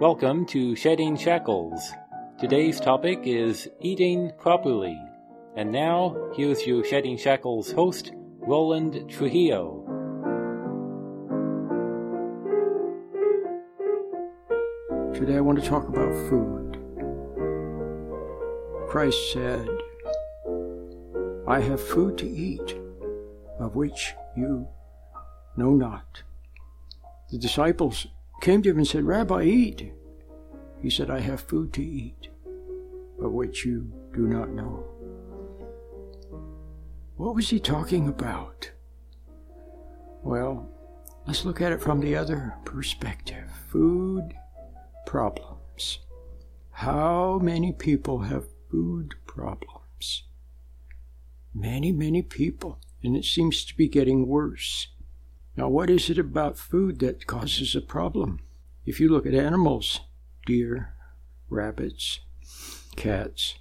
Welcome to Shedding Shackles. Today's topic is eating properly. And now, here's your Shedding Shackles host, Roland Trujillo. Today I want to talk about food. Christ said, I have food to eat, of which you know not. The disciples came to him and said, Rabbi, eat. He said, I have food to eat, of which you do not know. What was he talking about? Well, let's look at it from the other perspective food problems. How many people have food problems? Many, many people, and it seems to be getting worse. Now, what is it about food that causes a problem? If you look at animals, deer, rabbits, cats,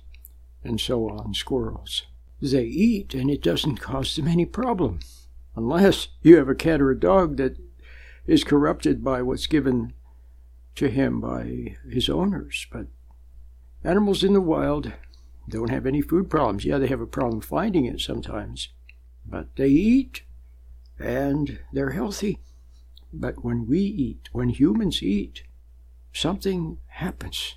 and so on, squirrels, they eat and it doesn't cause them any problem. Unless you have a cat or a dog that is corrupted by what's given to him by his owners. But animals in the wild don't have any food problems. Yeah, they have a problem finding it sometimes, but they eat and they're healthy. But when we eat, when humans eat, something happens.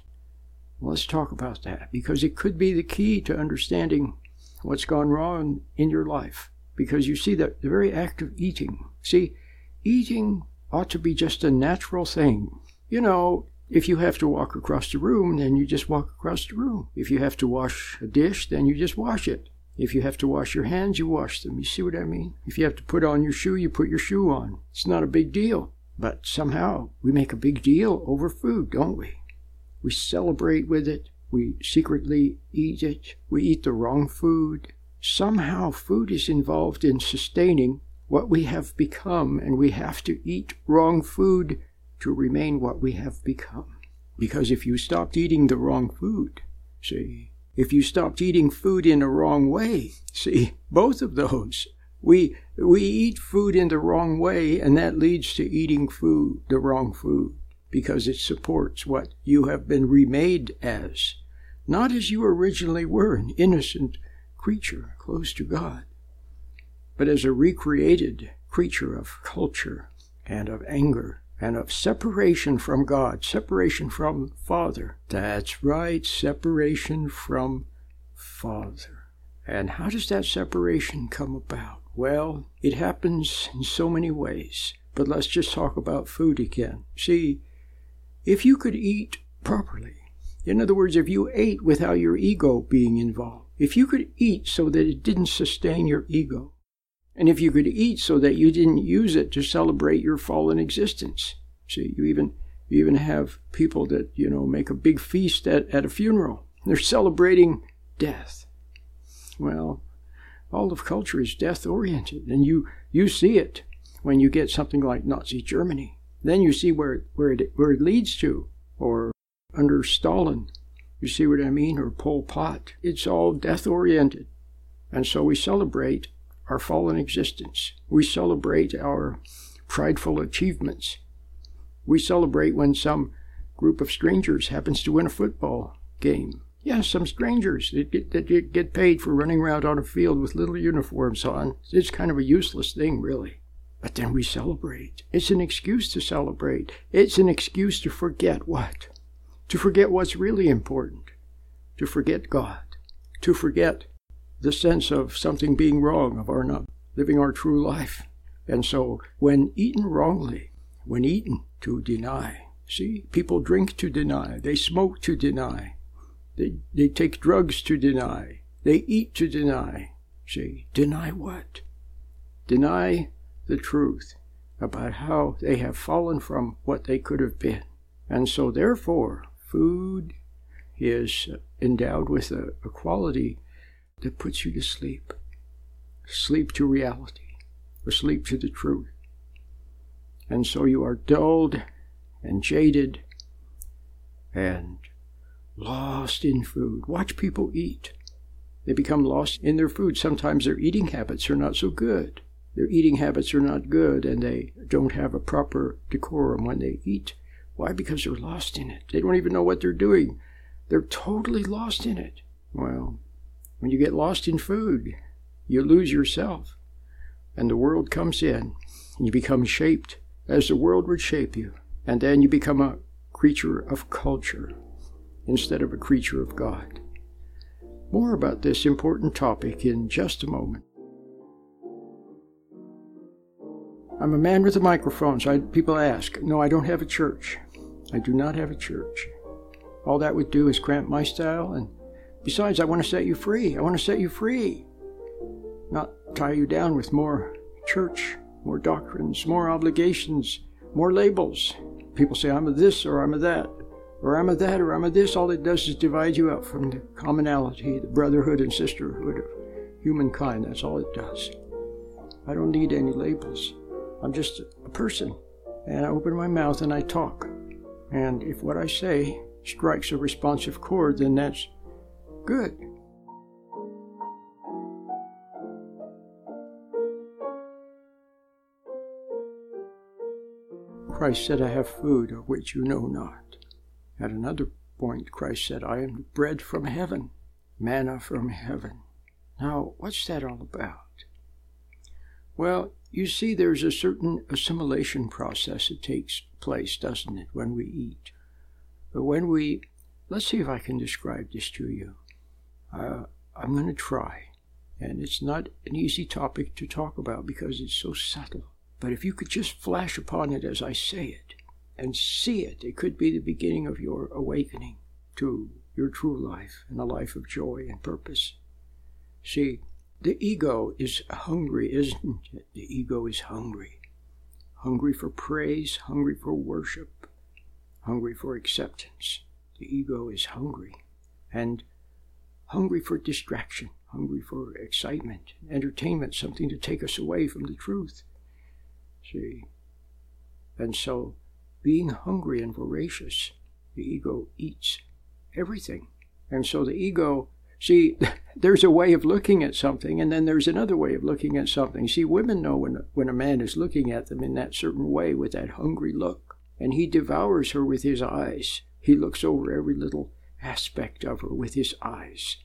Let's talk about that because it could be the key to understanding what's gone wrong in your life. Because you see that the very act of eating, see, eating ought to be just a natural thing. You know, if you have to walk across the room, then you just walk across the room. If you have to wash a dish, then you just wash it. If you have to wash your hands, you wash them. You see what I mean? If you have to put on your shoe, you put your shoe on. It's not a big deal. But somehow we make a big deal over food, don't we? We celebrate with it. We secretly eat it. We eat the wrong food. Somehow food is involved in sustaining what we have become, and we have to eat wrong food to remain what we have become. Because if you stopped eating the wrong food, see, if you stopped eating food in the wrong way. See, both of those. We, we eat food in the wrong way, and that leads to eating food, the wrong food, because it supports what you have been remade as, not as you originally were, an innocent creature close to God, but as a recreated creature of culture and of anger and of separation from God, separation from Father. That's right, separation from Father. And how does that separation come about? Well, it happens in so many ways. But let's just talk about food again. See, if you could eat properly, in other words, if you ate without your ego being involved, if you could eat so that it didn't sustain your ego, and if you could eat so that you didn't use it to celebrate your fallen existence. See, you even you even have people that, you know, make a big feast at, at a funeral. They're celebrating death. Well, all of culture is death oriented, and you, you see it when you get something like Nazi Germany. Then you see where, where, it, where it leads to, or under Stalin. You see what I mean? Or Pol Pot. It's all death oriented. And so we celebrate our fallen existence. We celebrate our prideful achievements. We celebrate when some group of strangers happens to win a football game. Yes, some strangers that get, that get paid for running around on a field with little uniforms on. It's kind of a useless thing, really. But then we celebrate. It's an excuse to celebrate. It's an excuse to forget what? To forget what's really important. To forget God. To forget the sense of something being wrong, of our not living our true life. And so, when eaten wrongly, when eaten to deny, see, people drink to deny, they smoke to deny, they, they take drugs to deny, they eat to deny. See, deny what? Deny the truth about how they have fallen from what they could have been. And so, therefore, food is endowed with a, a quality that puts you to sleep. Sleep to reality, or sleep to the truth. And so you are dulled and jaded and lost in food. Watch people eat. They become lost in their food. Sometimes their eating habits are not so good. Their eating habits are not good and they don't have a proper decorum when they eat. Why? Because they're lost in it. They don't even know what they're doing. They're totally lost in it. Well, when you get lost in food, you lose yourself. And the world comes in, and you become shaped as the world would shape you. And then you become a creature of culture instead of a creature of God. More about this important topic in just a moment. I'm a man with a microphone, so I, people ask. No, I don't have a church. I do not have a church. All that would do is cramp my style, and besides, I want to set you free. I want to set you free. Not tie you down with more church, more doctrines, more obligations, more labels. People say, I'm a this or I'm a that, or I'm a that or I'm a this. All it does is divide you up from the commonality, the brotherhood and sisterhood of humankind. That's all it does. I don't need any labels. I'm just a person. And I open my mouth and I talk. And if what I say strikes a responsive chord, then that's good. Christ said, I have food of which you know not. At another point, Christ said, I am bread from heaven, manna from heaven. Now, what's that all about? Well, you see, there's a certain assimilation process that takes place, doesn't it, when we eat? But when we, let's see if I can describe this to you. Uh, I'm going to try. And it's not an easy topic to talk about because it's so subtle. But if you could just flash upon it as I say it and see it, it could be the beginning of your awakening to your true life and a life of joy and purpose. See, the ego is hungry, isn't it? The ego is hungry. Hungry for praise, hungry for worship, hungry for acceptance. The ego is hungry. And hungry for distraction, hungry for excitement, entertainment, something to take us away from the truth. See? And so, being hungry and voracious, the ego eats everything. And so the ego See, there's a way of looking at something, and then there's another way of looking at something. See, women know when, when a man is looking at them in that certain way with that hungry look, and he devours her with his eyes. He looks over every little aspect of her with his eyes.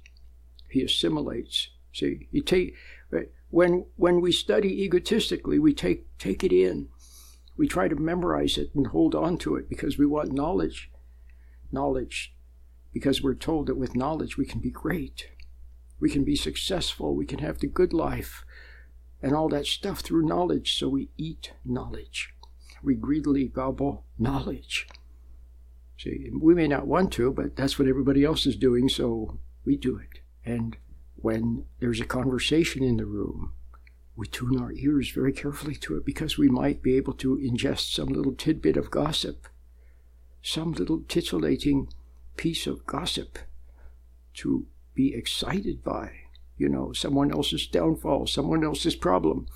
He assimilates. See, he take when when we study egotistically, we take take it in. We try to memorize it and hold on to it because we want knowledge. Knowledge because we're told that with knowledge we can be great, we can be successful, we can have the good life, and all that stuff through knowledge. So we eat knowledge. We greedily gobble knowledge. See, we may not want to, but that's what everybody else is doing, so we do it. And when there's a conversation in the room, we tune our ears very carefully to it because we might be able to ingest some little tidbit of gossip, some little titillating piece of gossip to be excited by, you know, someone else's downfall, someone else's problem.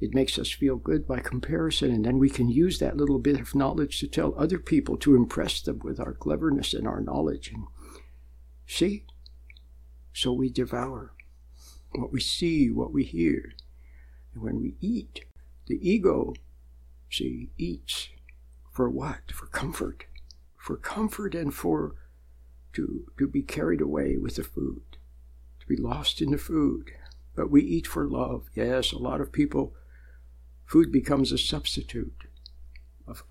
It makes us feel good by comparison, and then we can use that little bit of knowledge to tell other people to impress them with our cleverness and our knowledge. And see? So we devour what we see, what we hear. And when we eat, the ego, see, eats for what? For comfort. For comfort and for to, to be carried away with the food, to be lost in the food. But we eat for love. Yes, a lot of people, food becomes a substitute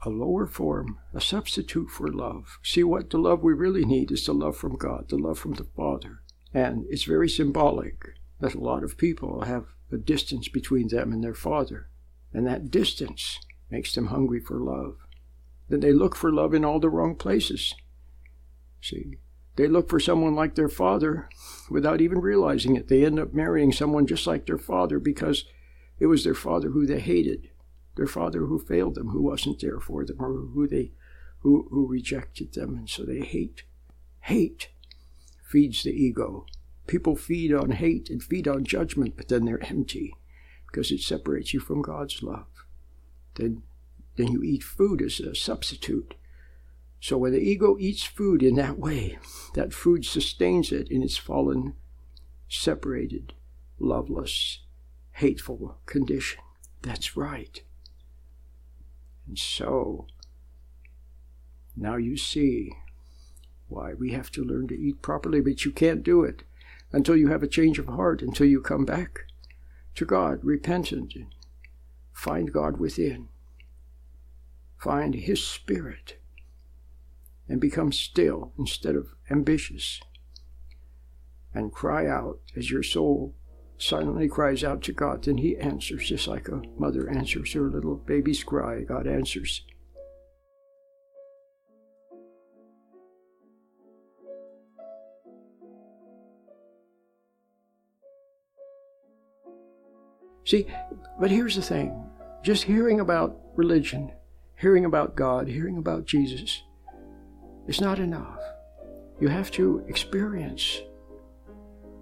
a lower form, a substitute for love. See, what the love we really need is the love from God, the love from the Father. And it's very symbolic that a lot of people have a distance between them and their Father. And that distance makes them hungry for love. Then they look for love in all the wrong places. See, they look for someone like their father without even realizing it. They end up marrying someone just like their father because it was their father who they hated, their father who failed them, who wasn't there for them, or who they who, who rejected them, and so they hate. Hate feeds the ego. People feed on hate and feed on judgment, but then they're empty because it separates you from God's love. Then, then you eat food as a substitute so when the ego eats food in that way, that food sustains it in its fallen separated, loveless, hateful condition. That's right. And so, now you see why we have to learn to eat properly, but you can't do it until you have a change of heart, until you come back to God, repentant, and find God within. Find His Spirit and become still instead of ambitious. And cry out as your soul silently cries out to God. Then He answers, just like a mother answers her little baby's cry. God answers. See, but here's the thing just hearing about religion, hearing about God, hearing about Jesus, is not enough. You have to experience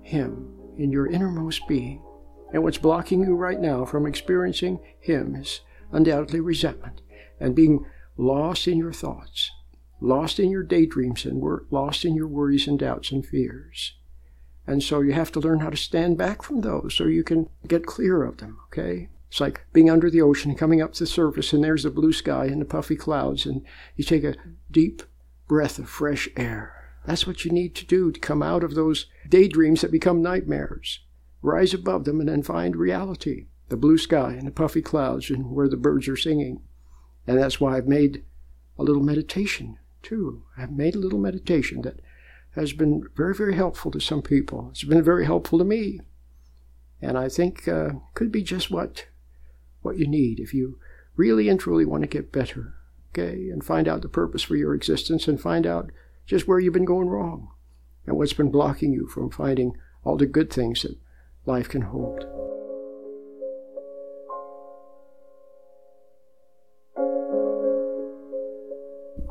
Him in your innermost being. And what's blocking you right now from experiencing Him is undoubtedly resentment and being lost in your thoughts, lost in your daydreams, and wor- lost in your worries and doubts and fears. And so you have to learn how to stand back from those so you can get clear of them, okay? It's like being under the ocean and coming up to the surface, and there's the blue sky and the puffy clouds, and you take a deep breath of fresh air. That's what you need to do to come out of those daydreams that become nightmares. Rise above them and then find reality the blue sky and the puffy clouds and where the birds are singing. And that's why I've made a little meditation, too. I've made a little meditation that has been very, very helpful to some people. It's been very helpful to me. And I think uh, could be just what what you need if you really and truly want to get better, okay, and find out the purpose for your existence and find out just where you've been going wrong and what's been blocking you from finding all the good things that life can hold.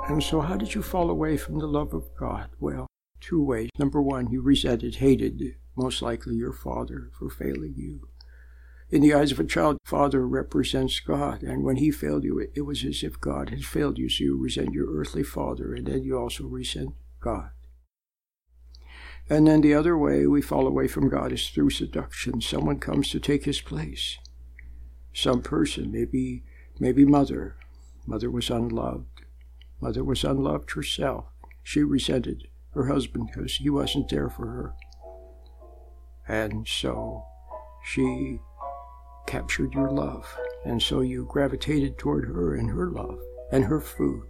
And so, how did you fall away from the love of God? Well, two ways. Number one, you resented, hated, most likely your father for failing you. In the eyes of a child, father represents God, and when he failed you, it was as if God had failed you, so you resent your earthly father, and then you also resent God. And then the other way we fall away from God is through seduction. Someone comes to take his place. Some person, maybe, maybe mother. Mother was unloved. Mother was unloved herself. She resented her husband because he wasn't there for her. And so she captured your love. And so you gravitated toward her and her love and her food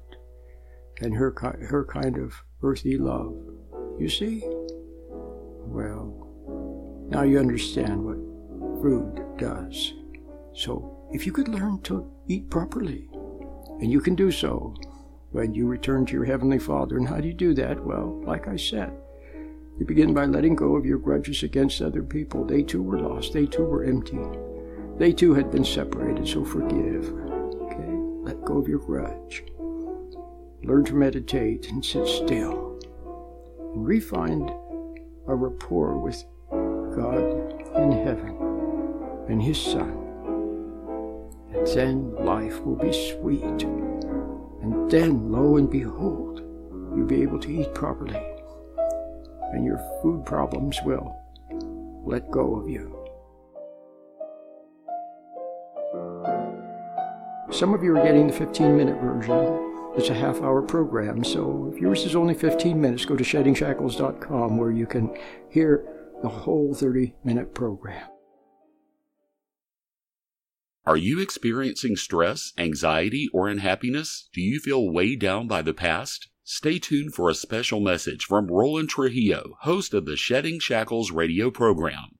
and her, her kind of earthy love. You see? Well, now you understand what food does. So if you could learn to eat properly, and you can do so when you return to your Heavenly Father. And how do you do that? Well, like I said, you begin by letting go of your grudges against other people. They too were lost, they too were empty. They too had been separated, so forgive. Okay? Let go of your grudge. Learn to meditate and sit still. And refind a rapport with God in heaven and His Son. And then life will be sweet. And then, lo and behold, you'll be able to eat properly. And your food problems will let go of you. Some of you are getting the 15 minute version. It's a half hour program, so if yours is only 15 minutes, go to sheddingshackles.com where you can hear the whole 30 minute program. Are you experiencing stress, anxiety, or unhappiness? Do you feel weighed down by the past? Stay tuned for a special message from Roland Trujillo, host of the Shedding Shackles radio program.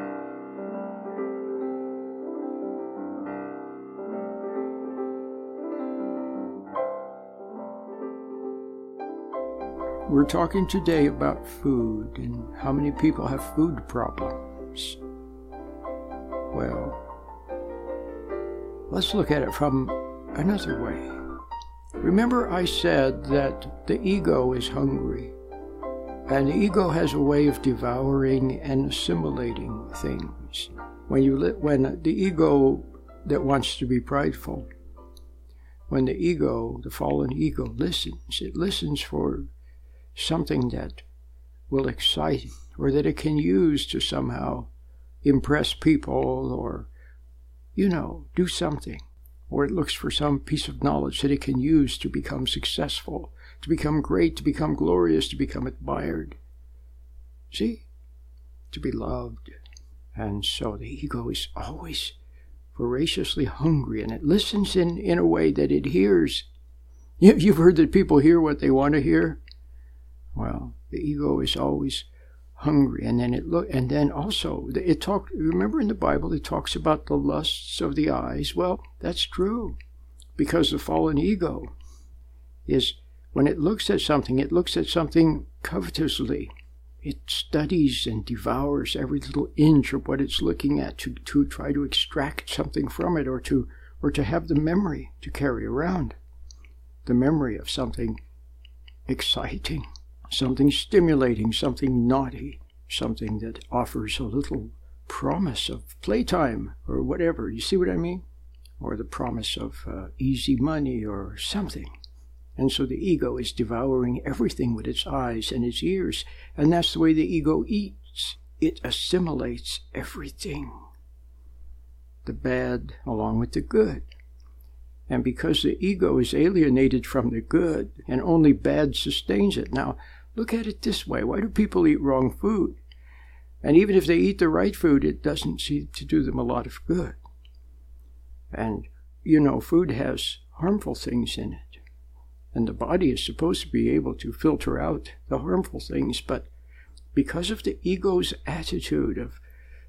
We're talking today about food and how many people have food problems. Well, let's look at it from another way. Remember, I said that the ego is hungry, and the ego has a way of devouring and assimilating things. When you li- when the ego that wants to be prideful, when the ego, the fallen ego, listens, it listens for something that will excite or that it can use to somehow impress people, or you know, do something or it looks for some piece of knowledge that it can use to become successful, to become great, to become glorious, to become admired. See? To be loved. And so the ego is always voraciously hungry and it listens in, in a way that it hears. You've heard that people hear what they want to hear. Well, the ego is always hungry and then it look and then also it talk remember in the bible it talks about the lusts of the eyes? Well that's true because the fallen ego is when it looks at something it looks at something covetously. It studies and devours every little inch of what it's looking at to, to try to extract something from it or to or to have the memory to carry around. The memory of something exciting something stimulating, something naughty, something that offers a little promise of playtime or whatever. You see what I mean? Or the promise of uh, easy money or something. And so the ego is devouring everything with its eyes and its ears. And that's the way the ego eats it assimilates everything the bad along with the good. And because the ego is alienated from the good and only bad sustains it. Now, Look at it this way why do people eat wrong food? And even if they eat the right food, it doesn't seem to do them a lot of good. And, you know, food has harmful things in it. And the body is supposed to be able to filter out the harmful things, but because of the ego's attitude of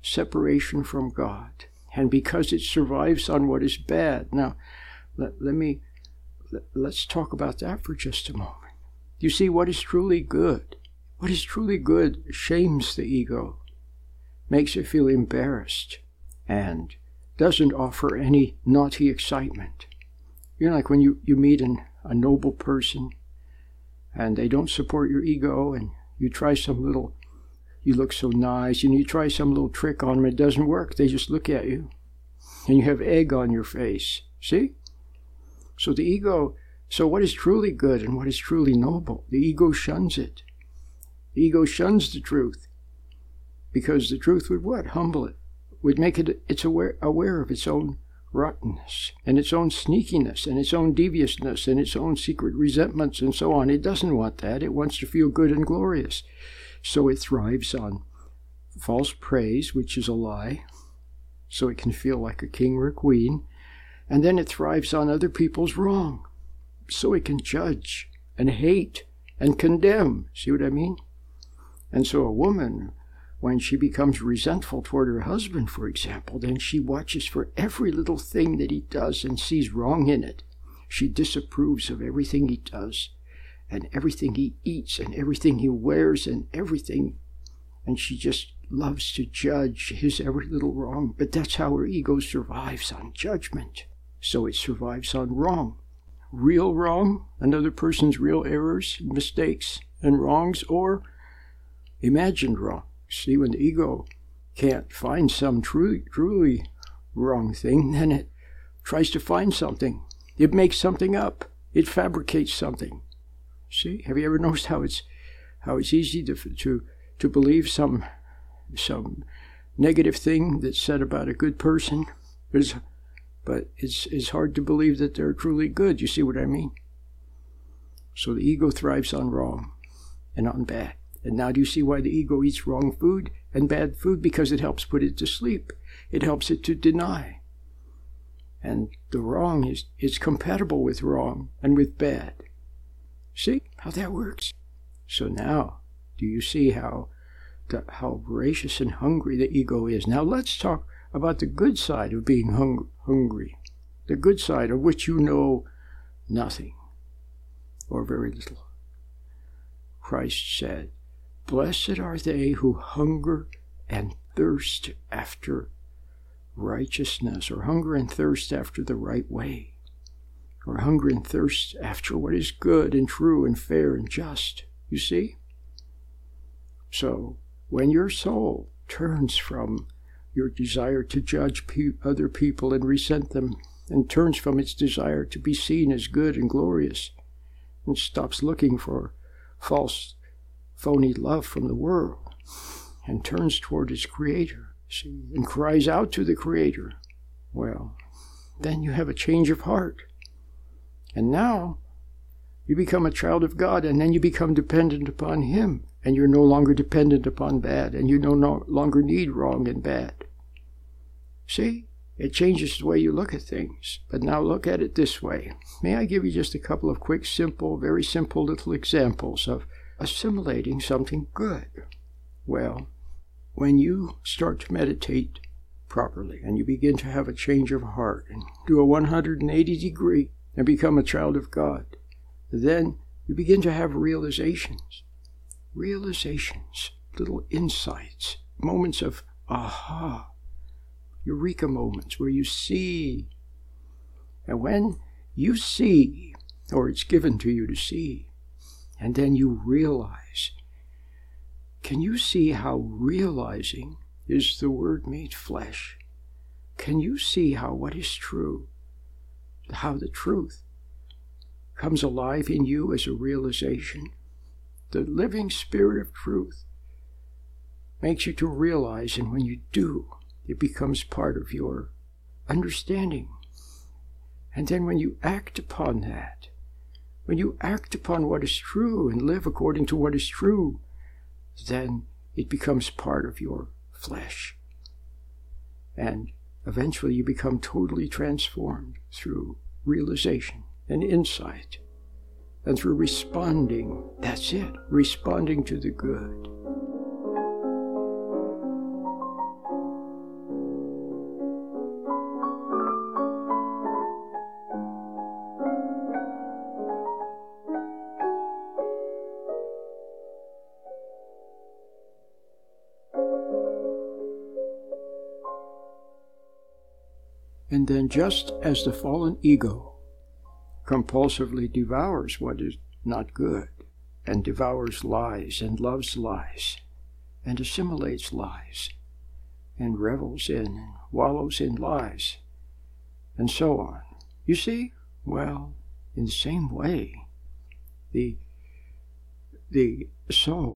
separation from God, and because it survives on what is bad. Now, let, let me let, let's talk about that for just a moment. You see, what is truly good, what is truly good shames the ego, makes it feel embarrassed, and doesn't offer any naughty excitement. You know, like when you, you meet an, a noble person and they don't support your ego, and you try some little, you look so nice, and you try some little trick on them, it doesn't work. They just look at you, and you have egg on your face. See? So the ego so, what is truly good and what is truly noble? The ego shuns it. The ego shuns the truth because the truth would what? Humble it, would make it it's aware, aware of its own rottenness and its own sneakiness and its own deviousness and its own secret resentments and so on. It doesn't want that. It wants to feel good and glorious. So it thrives on false praise, which is a lie, so it can feel like a king or a queen. And then it thrives on other people's wrong so he can judge and hate and condemn. See what I mean? And so a woman, when she becomes resentful toward her husband, for example, then she watches for every little thing that he does and sees wrong in it. She disapproves of everything he does and everything he eats and everything he wears and everything. And she just loves to judge his every little wrong. But that's how her ego survives on judgment. So it survives on wrong real wrong, another person's real errors, mistakes, and wrongs, or imagined wrong. See, when the ego can't find some truly, truly wrong thing, then it tries to find something. It makes something up. It fabricates something. See, have you ever noticed how it's how it's easy to to to believe some some negative thing that's said about a good person? There's but it's, it's hard to believe that they're truly good. You see what I mean? So the ego thrives on wrong and on bad. And now do you see why the ego eats wrong food and bad food? Because it helps put it to sleep. It helps it to deny. And the wrong is, is compatible with wrong and with bad. See how that works? So now, do you see how, the, how voracious and hungry the ego is? Now let's talk about the good side of being hung- hungry, the good side of which you know nothing or very little. Christ said, Blessed are they who hunger and thirst after righteousness, or hunger and thirst after the right way, or hunger and thirst after what is good and true and fair and just. You see? So, when your soul turns from your desire to judge pe- other people and resent them, and turns from its desire to be seen as good and glorious, and stops looking for false, phony love from the world, and turns toward its Creator, see, and cries out to the Creator, well, then you have a change of heart. And now you become a child of God, and then you become dependent upon Him, and you're no longer dependent upon bad, and you no longer need wrong and bad. See? It changes the way you look at things. But now look at it this way. May I give you just a couple of quick, simple, very simple little examples of assimilating something good? Well, when you start to meditate properly and you begin to have a change of heart and do a 180 degree and become a child of God, then you begin to have realizations. Realizations, little insights, moments of aha, eureka moments where you see. And when you see, or it's given to you to see, and then you realize, can you see how realizing is the Word made flesh? Can you see how what is true, how the truth comes alive in you as a realization. The living spirit of truth makes you to realize, and when you do, it becomes part of your understanding. And then when you act upon that, when you act upon what is true and live according to what is true, then it becomes part of your flesh. And eventually you become totally transformed through realization and insight. And through responding, that's it, responding to the good. Then, just as the fallen ego compulsively devours what is not good, and devours lies, and loves lies, and assimilates lies, and revels in, and wallows in lies, and so on. You see? Well, in the same way, the, the soul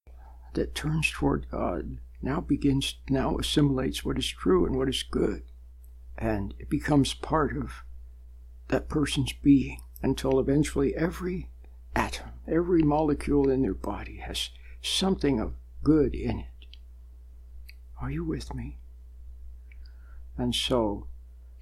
that turns toward God now begins, now assimilates what is true and what is good, and it becomes part of that person's being until eventually every atom, every molecule in their body has something of good in it. Are you with me? And so,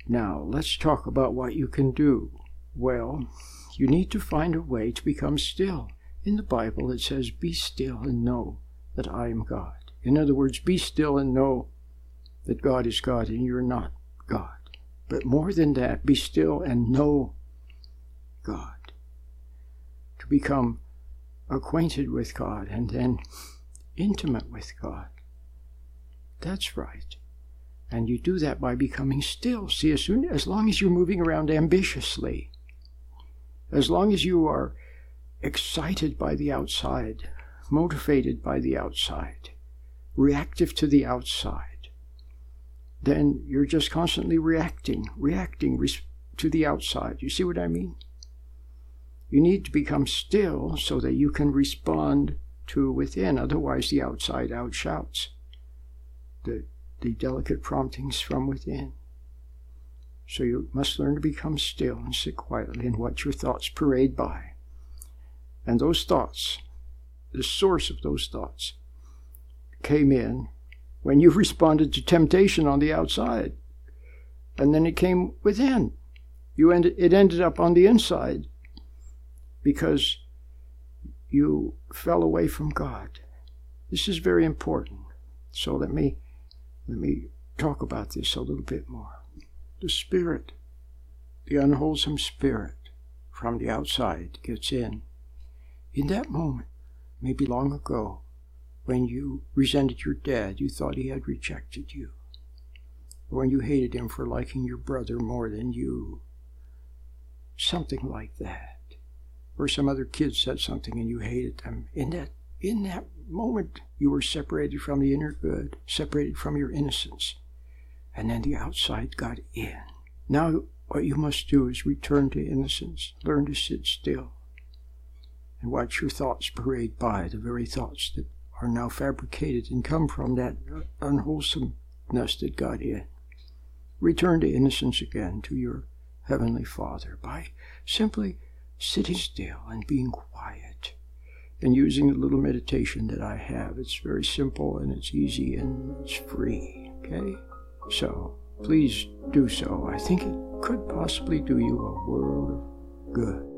now let's talk about what you can do. Well, you need to find a way to become still. In the Bible, it says, Be still and know that I am God. In other words, be still and know that God is God and you're not God. But more than that, be still and know God, to become acquainted with God and then intimate with God. That's right. And you do that by becoming still. See, as soon as long as you're moving around ambitiously, as long as you are excited by the outside, motivated by the outside, reactive to the outside, then you're just constantly reacting, reacting to the outside. You see what I mean? You need to become still so that you can respond to within, otherwise, the outside outshouts the, the delicate promptings from within. So you must learn to become still and sit quietly and watch your thoughts parade by. And those thoughts, the source of those thoughts, came in when you've responded to temptation on the outside. And then it came within. You ended, it ended up on the inside because you fell away from God. This is very important. So let me let me talk about this a little bit more. The spirit, the unwholesome spirit from the outside gets in. In that moment, maybe long ago, when you resented your dad, you thought he had rejected you. Or when you hated him for liking your brother more than you. Something like that. Or some other kid said something and you hated them. In that in that moment you were separated from the inner good, separated from your innocence. And then the outside got in. Now what you must do is return to innocence, learn to sit still, and watch your thoughts parade by, the very thoughts that are now fabricated and come from that unwholesomeness that got in. Return to innocence again, to your Heavenly Father, by simply sitting still and being quiet and using the little meditation that I have. It's very simple and it's easy and it's free. Okay? So please do so. I think it could possibly do you a world of good.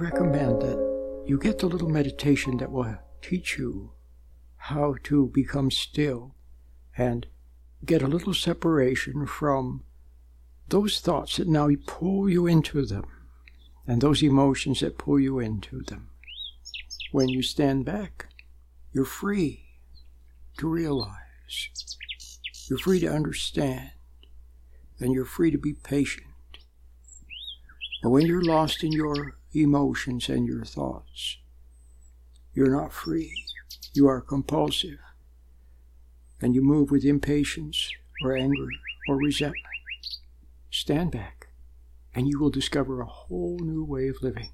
Recommend that you get the little meditation that will teach you how to become still and get a little separation from those thoughts that now pull you into them and those emotions that pull you into them. When you stand back, you're free to realize, you're free to understand, and you're free to be patient. But when you're lost in your emotions and your thoughts, you're not free. You are compulsive. And you move with impatience or anger or resentment. Stand back, and you will discover a whole new way of living.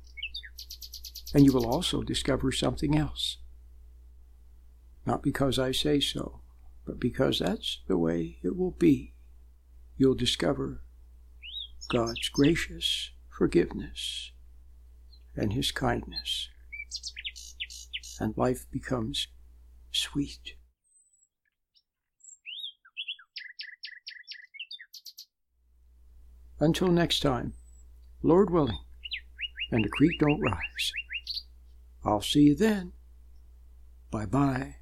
And you will also discover something else. Not because I say so, but because that's the way it will be. You'll discover God's gracious forgiveness and his kindness. And life becomes sweet. Until next time, Lord willing, and the creek don't rise. I'll see you then. Bye bye.